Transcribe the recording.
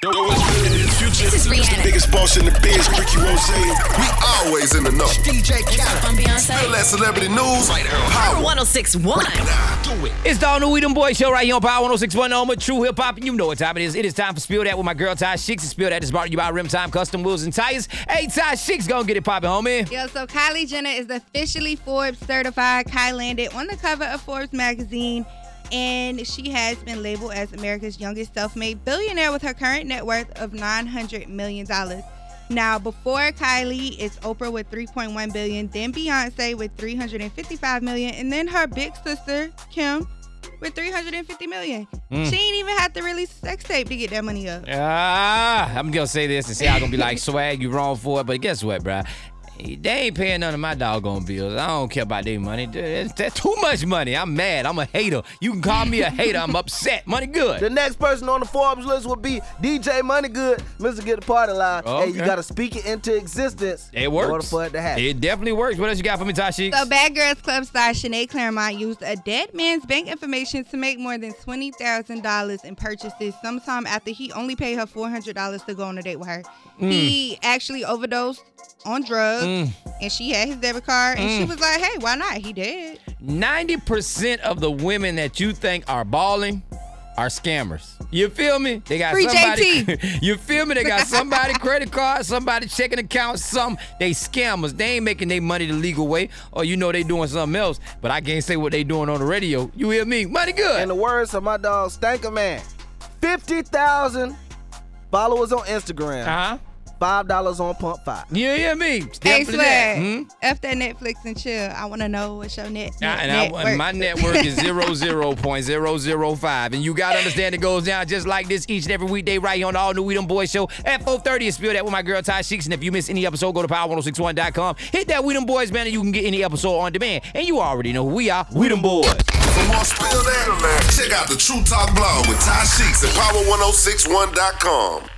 Yo, what's good? It's Future. This is It's the biggest boss in the biz, Rick Ross. We always in the know. DJ Khaled. I'm Spill Beyonce. that celebrity news right here on Power. 1061. Nah, do it. It's the all new We Them Boys show right here on Power 1061 Home with True Hip Hop, and you know what time it is. It is time for Spill That with my girl Ty Shix. And Spill That is brought to you by Rim Time Custom Wheels and Tires. Hey, Ty Shix, gonna get it popping, homie. Yo, so Kylie Jenner is officially Forbes certified. Kai landed on the cover of Forbes magazine, and she has been labeled as America's youngest self-made billionaire with her current net worth of $900 million. Now, before Kylie, it's Oprah with 3.1 billion, then Beyonce with 355 million, and then her big sister Kim with 350 million. She ain't even had to release a sex tape to get that money up. Ah, I'm gonna say this and say I'm gonna be like swag, you wrong for it, but guess what, bruh? They ain't paying none of my doggone bills. I don't care about their money. That's, that's too much money. I'm mad. I'm a hater. You can call me a hater. I'm upset. Money good. The next person on the Forbes list would be DJ Money Good, Mr. Get the Party Line. Hey, you gotta speak it into existence. It In works. order for it to happen. It definitely works. What else you got for me, Tashi? So, Bad Girls Club star Shannade Clermont used a dead man's bank information to make more than twenty thousand dollars in purchases. Sometime after he only paid her four hundred dollars to go on a date with her, hmm. he actually overdosed on drugs, Mm. and she had his debit card, and she mm. was like, "Hey, why not?" He did. 90% of the women that you think are balling are scammers. You feel me? They got Free somebody. you feel me? They got somebody credit card, somebody checking account, some they scammers. They ain't making their money the legal way, or you know they doing something else. But I can't say what they doing on the radio. You hear me? Money good. In the words of my dog Stanker Man, 50,000 followers on Instagram, uh-huh. Uh-huh. $5 on Pump 5. You hear me? Hey, Definitely that. Swag, Hmm? F that Netflix and chill. I want to know what's your net. Net, and net I, my network is zero zero point zero zero five, and you gotta understand it goes down just like this each and every weekday right here on the all new We Them Boys show at 4:30. And spill that with my girl Ty Sheeks, and if you miss any episode, go to power1061.com. Hit that We Them Boys banner, you can get any episode on demand, and you already know who we are. We Them Boys. For more Spill That, check out the True Talk blog with Ty Sheeks at power1061.com.